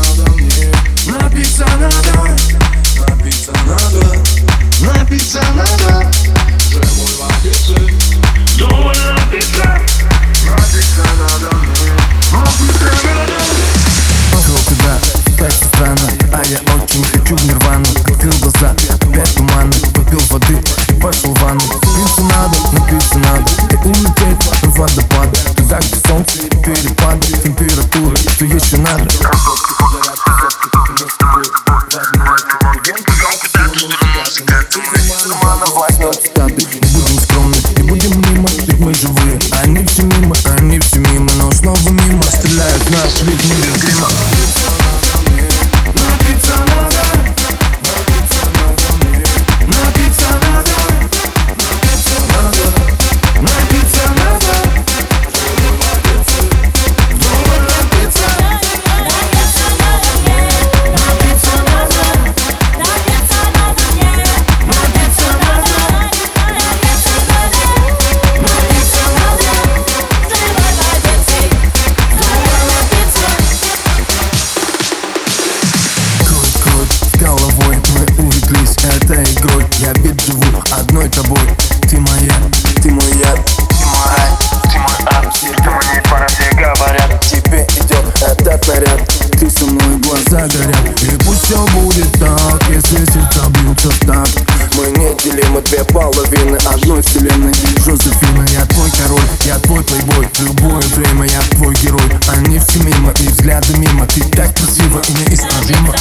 надо. Мне Напиться надо. Напиться надо. Напиться надо Уже мой вампир живые, они все одной тобой Ты моя, ты мой яд, ты моя, ты мой ад Ты моей пора все говорят Тебе идет этот наряд Ты со мной глаза горят И пусть все будет так, если сердца бьются в такт. Мы неделимы две половины одной вселенной. Жозефина, я твой король, я твой плейбой. В любое время я твой герой. Они все мимо и взгляды мимо. Ты так красива и неисправима